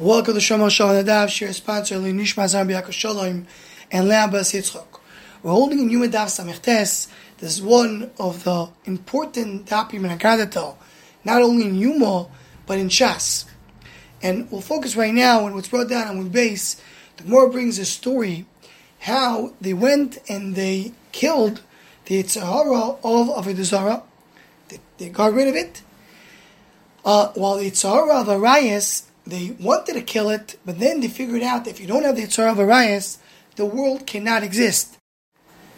Welcome to Shomar Shalom Nadav, share sponsor Nishma Zan B'Yakov Shalom and Leah Bas Yitzchok. We're holding a new Dav Samechtes. This is one of the important Dapim and Agadato, not only in Yuma, but in Shas. And we'll focus right now on what's brought down on with base. The Gemara brings a story how they went and they killed the Yitzhahara of Avodah. They, they got rid of it. Uh, while the Yitzhahara of Arias they wanted to kill it, but then they figured out that if you don't have the Yitzhar of Arias, the world cannot exist.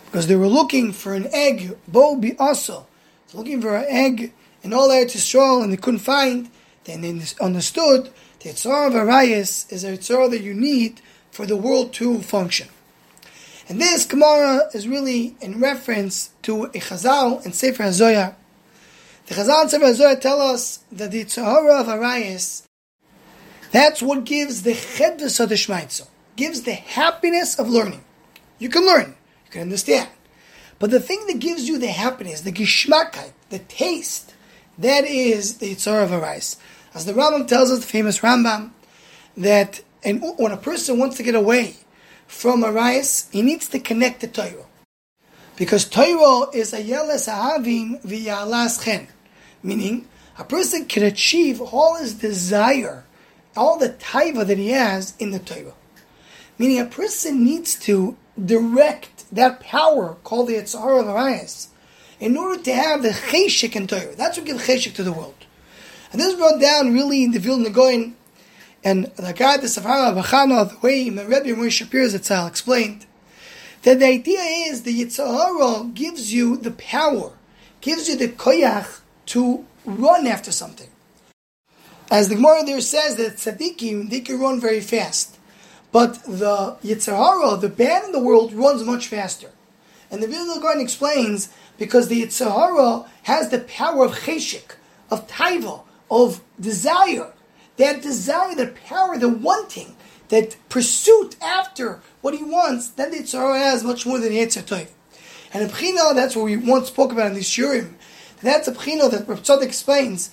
Because they were looking for an egg, Bo Bi also, looking for an egg in all Eretz Yisrael, and they couldn't find. Then they understood the Yitzhar of Arias is a Yitzhar that you need for the world to function. And this Gemara is really in reference to a Chazal and Sefer HaZoyah. The Chazal and Sefer HaZoyah tell us that the Yitzhar of Arias that's what gives the chedus of the shmaitzel, gives the happiness of learning. You can learn, you can understand. But the thing that gives you the happiness, the gishmakait, the taste, that is the yitzhar of rice. As the Rambam tells us, the famous Rambam, that when a person wants to get away from a rice, he needs to connect to Torah. Because Torah is a yeles ahavim v'yalas chen. Meaning, a person can achieve all his desire all the taiva that he has in the Torah. Meaning a person needs to direct that power called the Yitzhar of Arias in order to have the cheshik in Torah. That's what gives cheshik to the world. And this is brought down really in the Vilna Gaon, and the guy, the Safara Bachana, the way Rebbe Moshe Shapir Zatzal explained, that the idea is the Yitzhahara gives you the power, gives you the koyach to run after something. As the Gemara there says that tzaddikim, they can run very fast. But the Yitzhahara, the bad in the world, runs much faster. And the Vilna Gaon explains because the Yitzhahara has the power of cheshik, of taiva, of desire. That desire, that power, the wanting, that pursuit after what he wants, then the Yitzhahara has much more than the Yitzhahara. And a Bchina, that's what we once spoke about in the Shurim. That's a Bchina that Rav Tzadok explains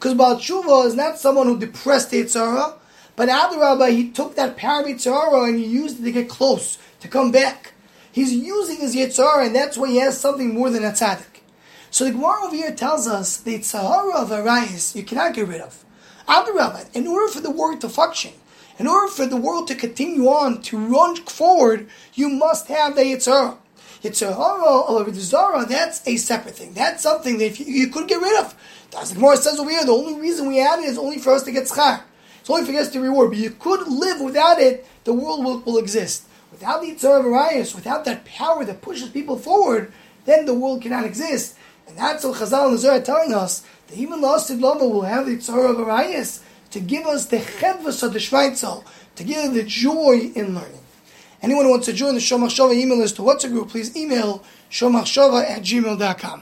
because Baal Tshuva is not someone who depressed the Yitzhara, but Adarabah, he took that power of Yitzhara and he used it to get close, to come back. He's using his Yitzhara, and that's why he has something more than a tzaddik. So the Gemara over here tells us the Yitzhara of Arayis you cannot get rid of. Adarabah, in order for the world to function, in order for the world to continue on, to run forward, you must have the Yitzhara. Yitzhara or Zara, that's a separate thing. That's something that you, you, could get rid of. As the Gemara says over here, the only reason we add it is only for us to get schar. It's only for us to reward. But you could live without it, the world will, will exist. Without the Yitzhara of Arias, without that power that pushes people forward, then the world cannot exist. And that's what Chazal and Zara are telling us, that even Lost Lama will have the Yitzhara of Arias to give us the chedvus of the Shvaitzel, to give the joy in learning. Anyone who wants to join the Shomachshava email list to WhatsApp group, please email shomachshava at gmail.com.